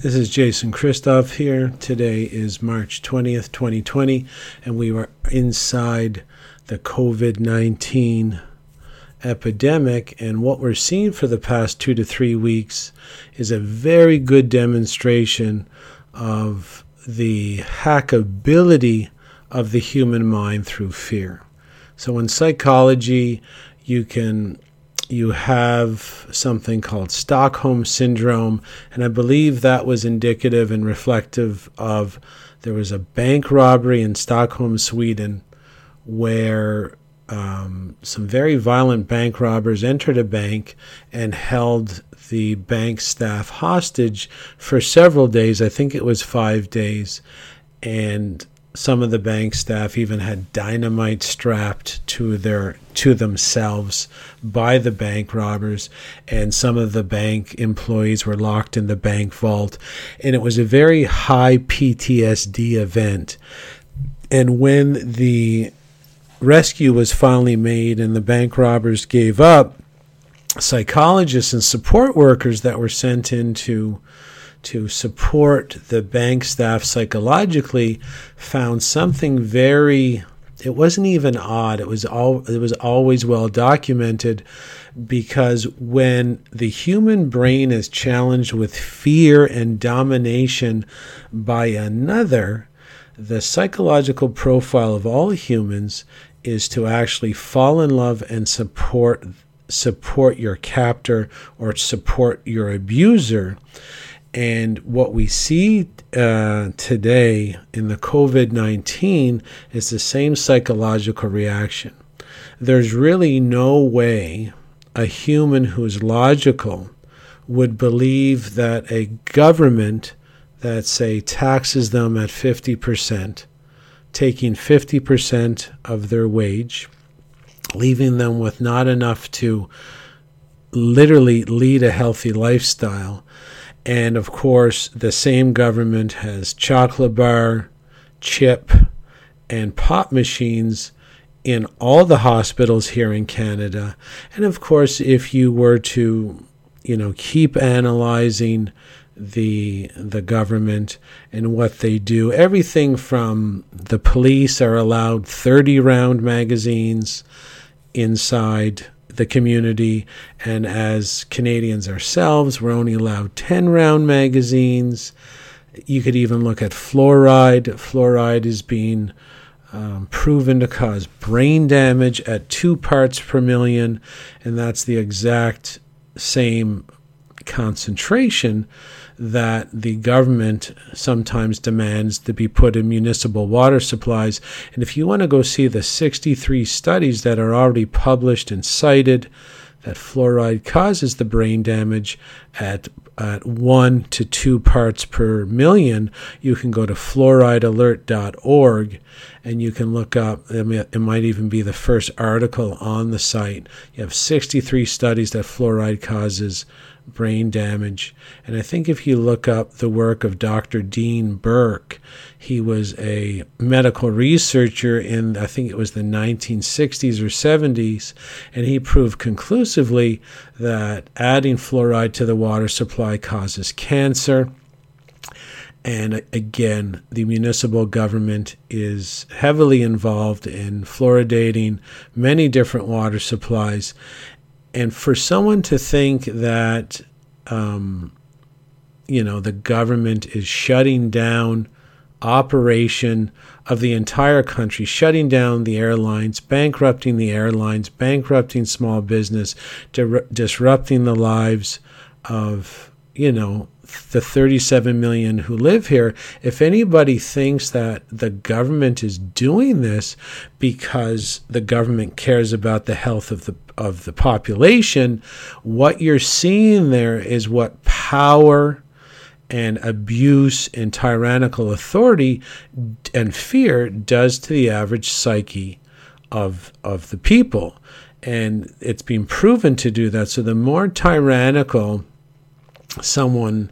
This is Jason Christoff here. Today is March 20th, 2020, and we are inside the COVID 19 epidemic. And what we're seeing for the past two to three weeks is a very good demonstration of the hackability of the human mind through fear. So, in psychology, you can you have something called Stockholm Syndrome, and I believe that was indicative and reflective of there was a bank robbery in Stockholm, Sweden, where um, some very violent bank robbers entered a bank and held the bank staff hostage for several days. I think it was five days. And some of the bank staff even had dynamite strapped to their to themselves by the bank robbers and some of the bank employees were locked in the bank vault. And it was a very high PTSD event. And when the rescue was finally made and the bank robbers gave up psychologists and support workers that were sent into to support the bank staff psychologically found something very it wasn't even odd. It was all it was always well documented because when the human brain is challenged with fear and domination by another the psychological profile of all humans is to actually fall in love and support support your captor or support your abuser and what we see uh, today in the COVID 19 is the same psychological reaction. There's really no way a human who's logical would believe that a government that, say, taxes them at 50%, taking 50% of their wage, leaving them with not enough to literally lead a healthy lifestyle, and of course, the same government has chocolate bar, chip, and pop machines in all the hospitals here in Canada. And of course, if you were to, you know, keep analyzing the the government and what they do, everything from the police are allowed 30 round magazines inside the community. And as Canadians ourselves, we're only allowed 10 round magazines. You could even look at fluoride. Fluoride is being um, proven to cause brain damage at two parts per million, and that's the exact same concentration that the government sometimes demands to be put in municipal water supplies. And if you want to go see the 63 studies that are already published and cited, that fluoride causes the brain damage at at one to two parts per million, you can go to fluoridealert.org and you can look up. It might even be the first article on the site. You have 63 studies that fluoride causes brain damage. And I think if you look up the work of Dr. Dean Burke, he was a medical researcher in, I think it was the 1960s or 70s, and he proved conclusively that adding fluoride to the water supply causes cancer. And again, the municipal government is heavily involved in fluoridating many different water supplies. And for someone to think that, um, you know, the government is shutting down operation of the entire country, shutting down the airlines, bankrupting the airlines, bankrupting small business, di- disrupting the lives of, you know, the 37 million who live here, if anybody thinks that the government is doing this because the government cares about the health of the of the population, what you're seeing there is what power and abuse and tyrannical authority and fear does to the average psyche of of the people. And it's been proven to do that. So the more tyrannical someone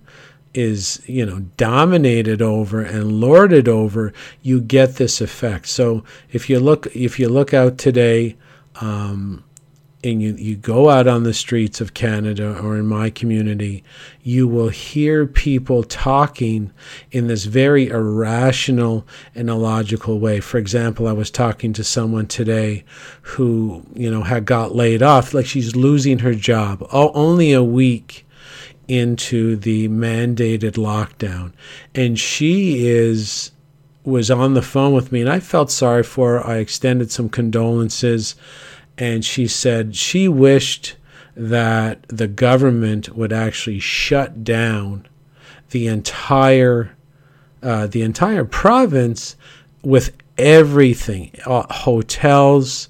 is you know dominated over and lorded over you get this effect so if you look if you look out today um, and you, you go out on the streets of Canada or in my community, you will hear people talking in this very irrational and illogical way. For example, I was talking to someone today who, you know, had got laid off, like she's losing her job, oh, only a week into the mandated lockdown. And she is was on the phone with me and I felt sorry for her. I extended some condolences and she said she wished that the government would actually shut down the entire uh, the entire province with everything. Uh, hotels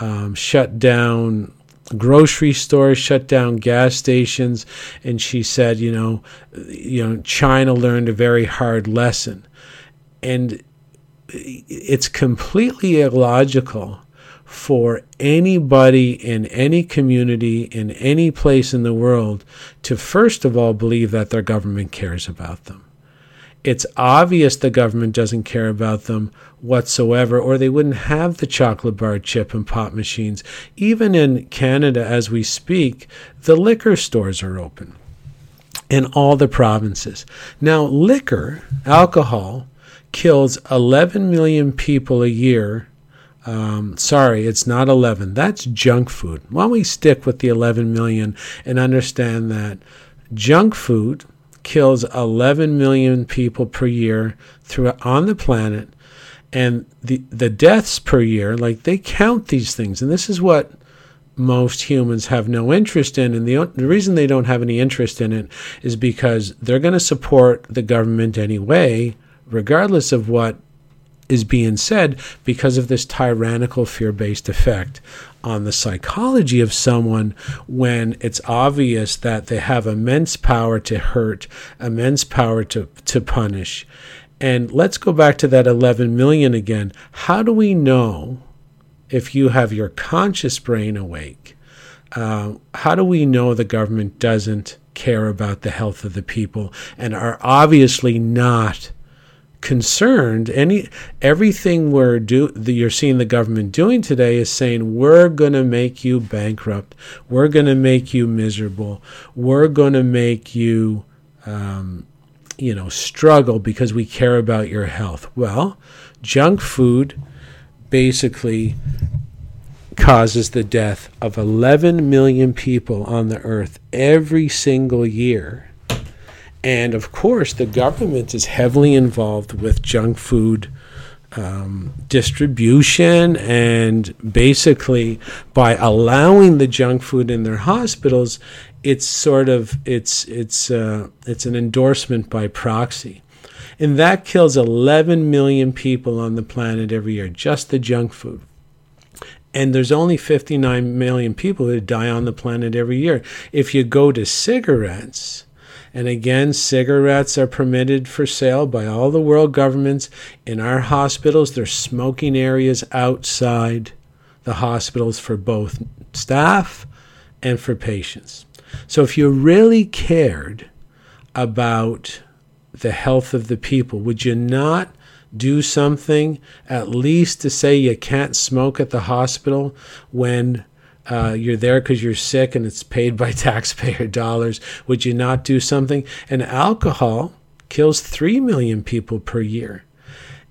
um, shut down grocery stores shut down gas stations. And she said you know you know China learned a very hard lesson. And it's completely illogical for anybody in any community in any place in the world to first of all believe that their government cares about them. It's obvious the government doesn't care about them whatsoever, or they wouldn't have the chocolate bar chip and pop machines. Even in Canada, as we speak, the liquor stores are open in all the provinces. Now, liquor, alcohol, kills 11 million people a year um, sorry, it's not 11. That's junk food. Why don't we stick with the 11 million and understand that junk food kills 11 million people per year on the planet, and the the deaths per year, like they count these things, and this is what most humans have no interest in. And the, the reason they don't have any interest in it is because they're going to support the government anyway, regardless of what is being said because of this tyrannical fear based effect on the psychology of someone when it's obvious that they have immense power to hurt, immense power to, to punish. And let's go back to that 11 million again. How do we know if you have your conscious brain awake? Uh, how do we know the government doesn't care about the health of the people and are obviously not concerned any everything we're do that you're seeing the government doing today is saying we're going to make you bankrupt. We're going to make you miserable. We're going to make you um, you know struggle because we care about your health. Well junk food basically causes the death of 11 million people on the earth every single year and of course, the government is heavily involved with junk food um, distribution and basically by allowing the junk food in their hospitals, it's sort of it's it's uh, it's an endorsement by proxy. And that kills 11 million people on the planet every year, just the junk food. And there's only 59 million people who die on the planet every year. If you go to cigarettes, and again, cigarettes are permitted for sale by all the world governments. In our hospitals, there's smoking areas outside the hospitals for both staff and for patients. So if you really cared about the health of the people, would you not do something at least to say you can't smoke at the hospital when uh, you're there because you're sick and it's paid by taxpayer dollars. Would you not do something? And alcohol kills 3 million people per year.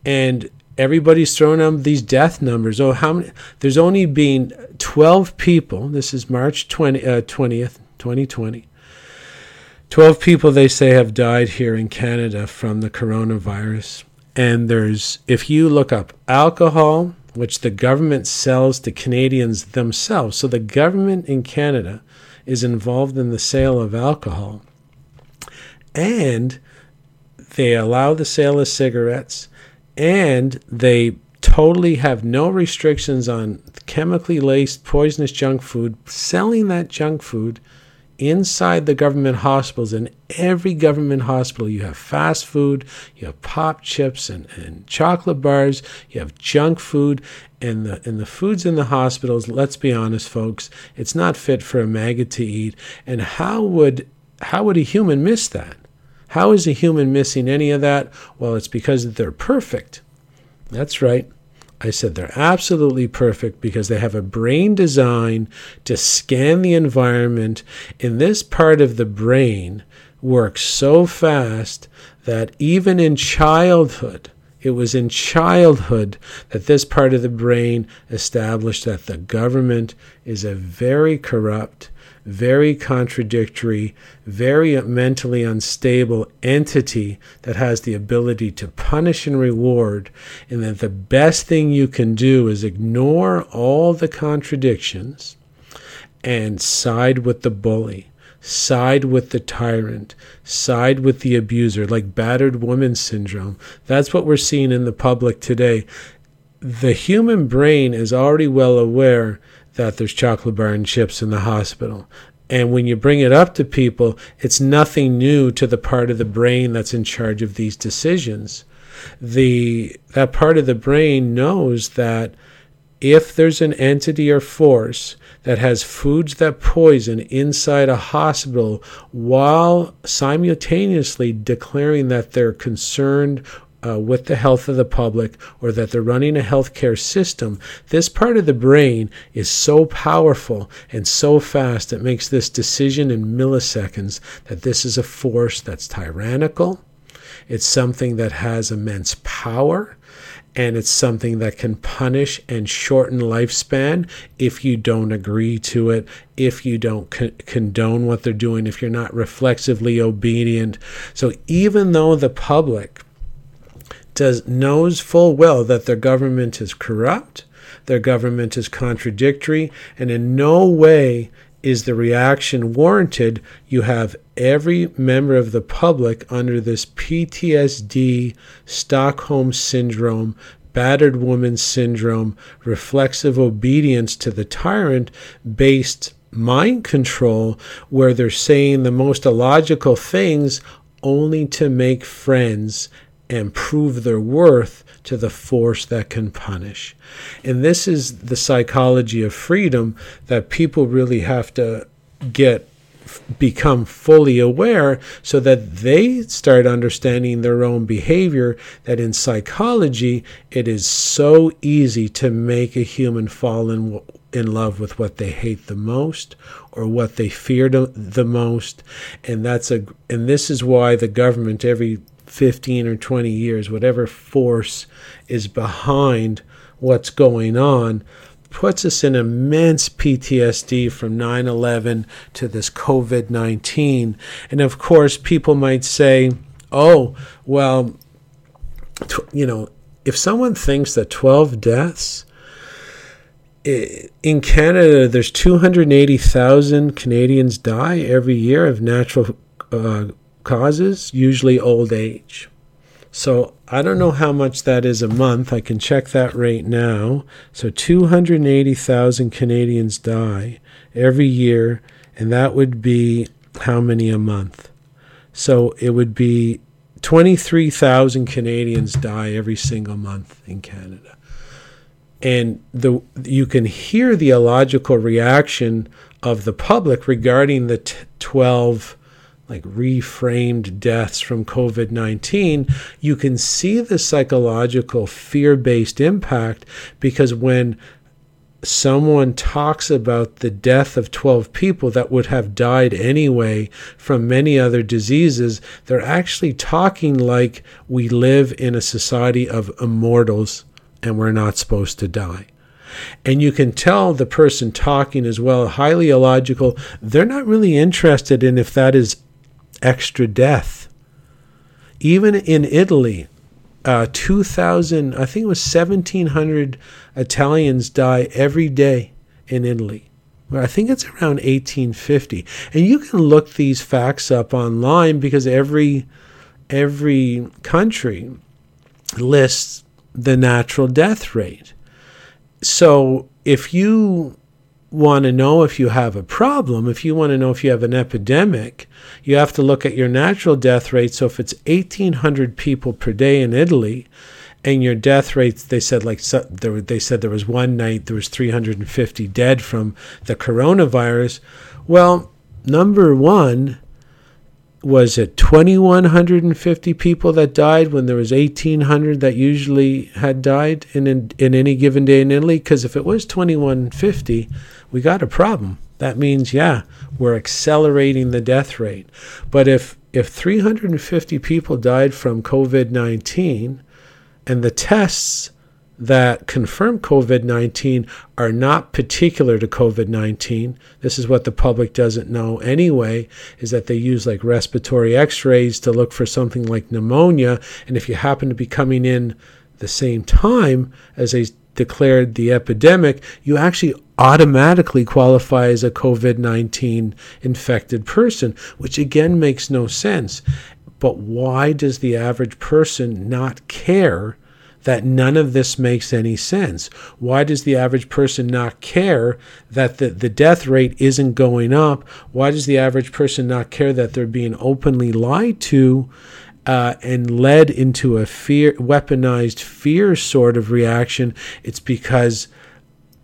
And everybody's throwing out these death numbers. Oh, how many? There's only been 12 people. This is March 20, uh, 20th, 2020. 12 people, they say, have died here in Canada from the coronavirus. And there's, if you look up alcohol, which the government sells to Canadians themselves. So the government in Canada is involved in the sale of alcohol. And they allow the sale of cigarettes and they totally have no restrictions on chemically laced poisonous junk food selling that junk food inside the government hospitals, in every government hospital, you have fast food, you have pop chips and, and chocolate bars, you have junk food, and the and the foods in the hospitals, let's be honest, folks, it's not fit for a maggot to eat. And how would how would a human miss that? How is a human missing any of that? Well, it's because they're perfect. That's right. I said they're absolutely perfect because they have a brain design to scan the environment. In this part of the brain works so fast that even in childhood, it was in childhood that this part of the brain established that the government is a very corrupt, very contradictory, very mentally unstable entity that has the ability to punish and reward, and that the best thing you can do is ignore all the contradictions and side with the bully side with the tyrant, side with the abuser, like battered woman syndrome. That's what we're seeing in the public today. The human brain is already well aware that there's chocolate bar and chips in the hospital. And when you bring it up to people, it's nothing new to the part of the brain that's in charge of these decisions. The that part of the brain knows that if there's an entity or force that has foods that poison inside a hospital while simultaneously declaring that they're concerned uh, with the health of the public or that they're running a healthcare system, this part of the brain is so powerful and so fast it makes this decision in milliseconds that this is a force that's tyrannical. It's something that has immense power and it's something that can punish and shorten lifespan if you don't agree to it, if you don't con- condone what they're doing, if you're not reflexively obedient. So even though the public does knows full well that their government is corrupt, their government is contradictory, and in no way is the reaction warranted, you have every member of the public under this PTSD, Stockholm Syndrome, battered woman syndrome, reflexive obedience to the tyrant based mind control, where they're saying the most illogical things only to make friends and prove their worth to the force that can punish. And this is the psychology of freedom that people really have to get become fully aware so that they start understanding their own behavior that in psychology it is so easy to make a human fall in in love with what they hate the most or what they fear the most and that's a and this is why the government every 15 or 20 years, whatever force is behind what's going on, puts us in immense PTSD from 9 11 to this COVID 19. And of course, people might say, oh, well, you know, if someone thinks that 12 deaths, in Canada, there's 280,000 Canadians die every year of natural uh, causes, usually old age. So I don't know how much that is a month. I can check that right now. So 280,000 Canadians die every year, and that would be how many a month? So it would be 23,000 Canadians die every single month in Canada. And the you can hear the illogical reaction of the public regarding the t- 12 like reframed deaths from COVID 19, you can see the psychological fear based impact because when someone talks about the death of 12 people that would have died anyway from many other diseases, they're actually talking like we live in a society of immortals and we're not supposed to die. And you can tell the person talking as well, highly illogical, they're not really interested in if that is extra death. Even in Italy, uh, 2,000, I think it was 1,700 Italians die every day in Italy. I think it's around 1850. And you can look these facts up online because every every country lists the natural death rate. So if you want to know if you have a problem, if you want to know if you have an epidemic, you have to look at your natural death rate. So if it's 1,800 people per day in Italy, and your death rates, they said like there, they said there was one night there was 350 dead from the coronavirus. Well, number one, was it 2150 people that died when there was 1800 that usually had died in in, in any given day in Italy because if it was 2150 we got a problem that means yeah we're accelerating the death rate but if if 350 people died from COVID-19 and the tests that confirm COVID 19 are not particular to COVID 19. This is what the public doesn't know anyway, is that they use like respiratory x rays to look for something like pneumonia. And if you happen to be coming in the same time as they declared the epidemic, you actually automatically qualify as a COVID 19 infected person, which again makes no sense. But why does the average person not care? that none of this makes any sense. Why does the average person not care that the, the death rate isn't going up? Why does the average person not care that they're being openly lied to? Uh, and led into a fear, weaponized fear sort of reaction, it's because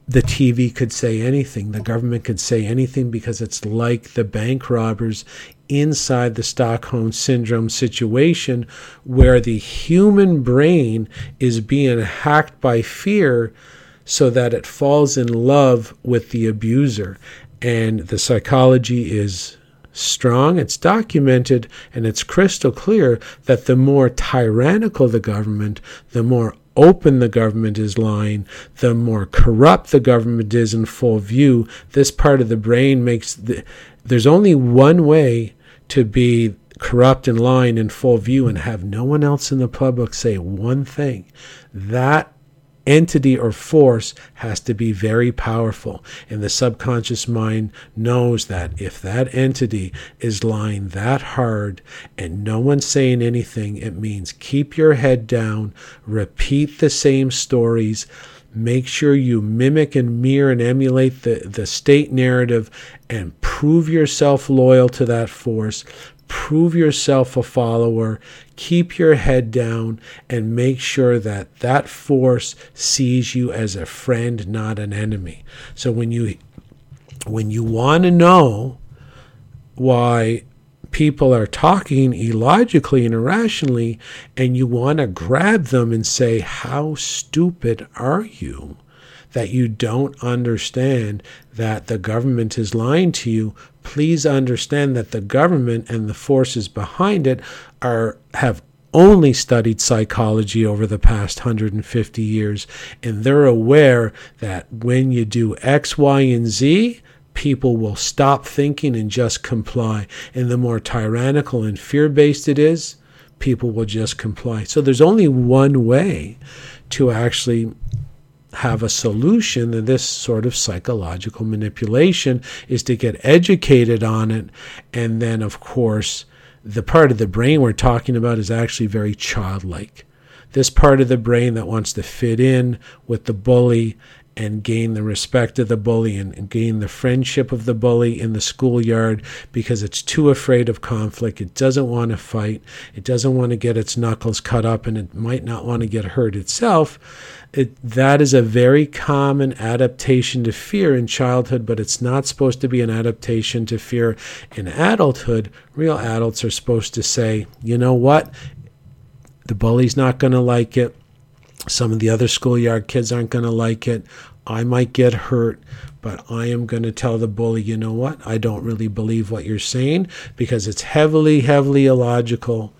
the TV could say anything, the government could say anything because it's like the bank robbers inside the Stockholm Syndrome situation where the human brain is being hacked by fear so that it falls in love with the abuser. And the psychology is strong, it's documented, and it's crystal clear that the more tyrannical the government, the more open the government is lying, the more corrupt the government is in full view. This part of the brain makes the, there's only one way to be corrupt and lying in full view and have no one else in the public say one thing. That entity or force has to be very powerful. And the subconscious mind knows that if that entity is lying that hard and no one's saying anything, it means keep your head down, repeat the same stories. Make sure you mimic and mirror and emulate the, the state narrative and prove yourself loyal to that force prove yourself a follower, keep your head down, and make sure that that force sees you as a friend, not an enemy. So when you when you want to know why people are talking illogically and irrationally, and you want to grab them and say, How stupid are you? That you don't understand that the government is lying to you please understand that the government and the forces behind it are have only studied psychology over the past 150 years and they're aware that when you do x y and z people will stop thinking and just comply. And the more tyrannical and fear-based it is people will just comply. So there's only one way to actually have a solution to this sort of psychological manipulation is to get educated on it. And then, of course, the part of the brain we're talking about is actually very childlike. This part of the brain that wants to fit in with the bully and gain the respect of the bully and, gain the friendship of the bully in the schoolyard because it's too afraid of conflict. It doesn't want to fight. It doesn't want to get its knuckles cut up and it might not want to get hurt itself. It, that is a very common adaptation to fear in childhood, but it's not supposed to be an adaptation to fear in adulthood. Real adults are supposed to say, you know what? The bully's not going to like it some of the other schoolyard kids aren't going to like it. I might get hurt, but I am going to tell the bully, you know what? I don't really believe what you're saying because it's heavily, heavily illogical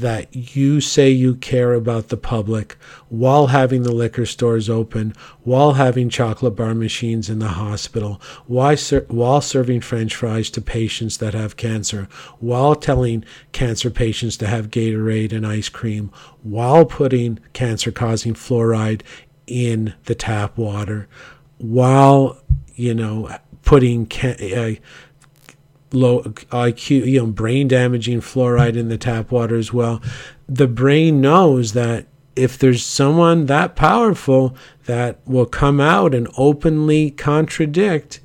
that you say you care about the public while having the liquor stores open, while having chocolate bar machines in the hospital, while, ser- while serving french fries to patients that have cancer, while telling cancer patients to have Gatorade and ice cream, while putting cancer causing fluoride in the tap water, while, you know, putting ca- uh, low IQ, you know, brain damaging fluoride in the tap water as well. The brain knows that if there's someone that powerful that will come out and openly contradict,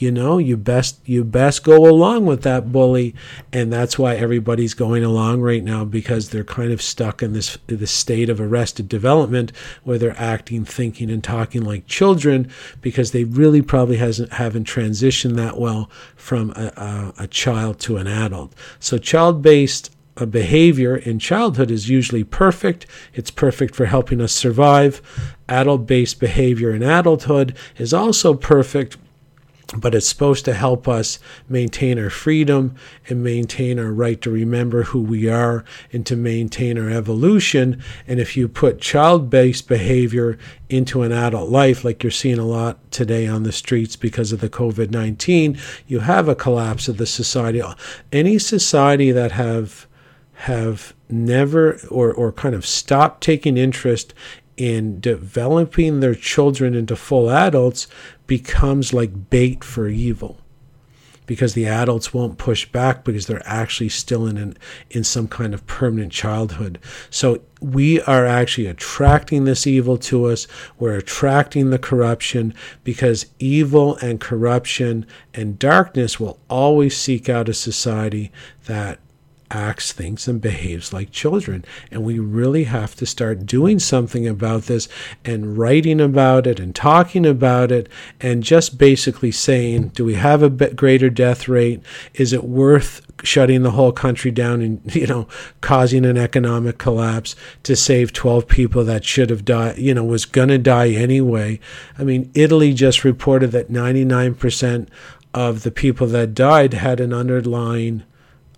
you know you best you best go along with that bully and that's why everybody's going along right now because they're kind of stuck in this this state of arrested development where they're acting thinking and talking like children because they really probably hasn't haven't transitioned that well from a, a, a child to an adult so child-based uh, behavior in childhood is usually perfect. It's perfect for helping us survive. Adult based behavior in adulthood is also perfect but it's supposed to help us maintain our freedom and maintain our right to remember who we are and to maintain our evolution. And if you put child based behavior into an adult life, like you're seeing a lot today on the streets because of the COVID 19, you have a collapse of the society. Any society that have have never or, or kind of stopped taking interest in developing their children into full adults becomes like bait for evil because the adults won't push back because they're actually still in an, in some kind of permanent childhood. So we are actually attracting this evil to us. We're attracting the corruption because evil and corruption and darkness will always seek out a society that acts, thinks, and behaves like children. And we really have to start doing something about this and writing about it and talking about it and just basically saying, do we have a greater death rate? Is it worth shutting the whole country down and, you know, causing an economic collapse to save 12 people that should have died, you know, was going to die anyway? I mean, Italy just reported that 99% of the people that died had an underlying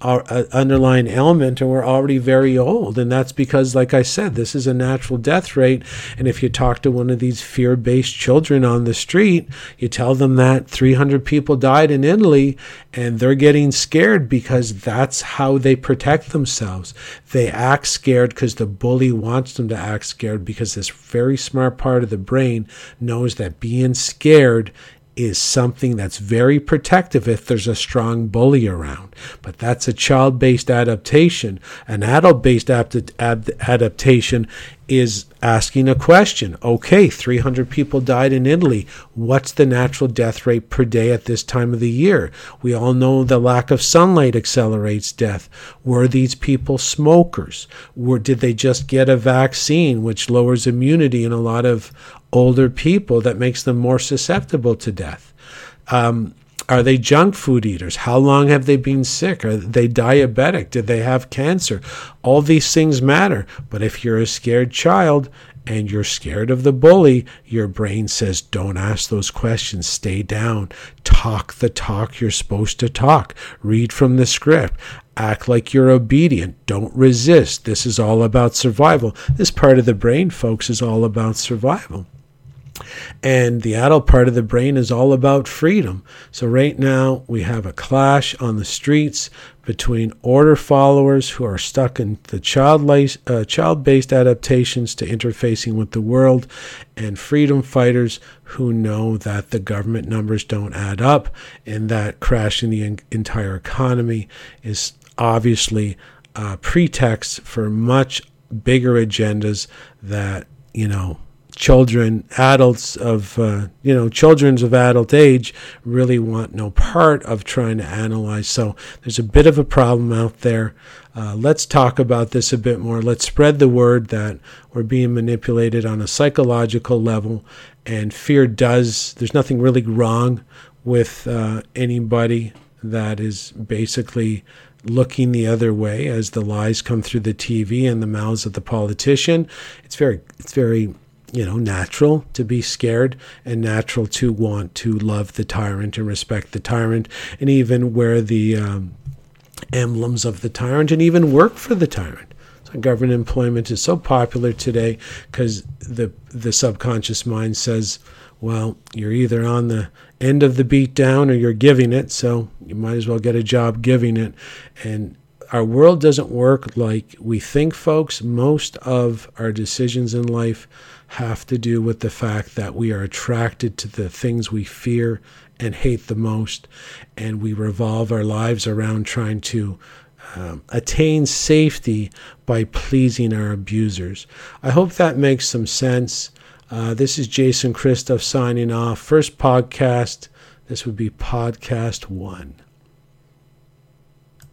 our uh, underlying ailment and we're already very old. And that's because like i said this is a natural death rate. And if you talk to one of these fear-based children on the street you tell them that 300 people died in italy and they're getting scared because that's how they protect themselves. They act scared because the bully wants them to act scared because this very smart part of the brain knows that being scared is something that's very protective if there's a strong bully around. But that's a child based adaptation. An adult based adaptation is asking a question. Okay, 300 people died in Italy. What's the natural death rate per day at this time of the year? We all know the lack of sunlight accelerates death. Were these people smokers? Or did they just get a vaccine which lowers immunity in a lot of older people that makes them more susceptible to death? Um, are they junk food eaters? How long have they been sick? Are they diabetic? Did they have cancer? All these things matter. But if you're a scared child and you're scared of the bully, your brain says, don't ask those questions. Stay down. Talk the talk you're supposed to talk. Read from the script. Act like you're obedient. Don't resist. This is all about survival. This part of the brain, folks, is all about survival. And the adult part of the brain is all about freedom. So, right now, we have a clash on the streets between order followers who are stuck in the child uh, child-based adaptations to interfacing with the world and freedom fighters who know that the government numbers don't add up and that crashing the entire economy is obviously a pretext for much bigger agendas that you know children, adults of, uh, you know, children's of adult age really want no part of trying to analyze. So there's a bit of a problem out there. Uh, let's talk about this a bit more. Let's spread the word that we're being manipulated on a psychological level, and fear does, there's nothing really wrong with uh, anybody that is basically looking the other way as the lies come through the TV and the mouths of the politician. It's very, it's very you know, natural to be scared and natural to want to love the tyrant and respect the tyrant and even wear the um, emblems of the tyrant and even work for the tyrant. So government employment is so popular today because the the subconscious mind says, well, you're either on the end of the beat down or you're giving it, so you might as well get a job giving it. And our world doesn't work like we think, folks. Most of our decisions in life have to do with the fact that we are attracted to the things we fear and hate the most, and we revolve our lives around trying to um, attain safety by pleasing our abusers. I hope that makes some sense. Uh, this is Jason Christoff signing off. First podcast This would be podcast one.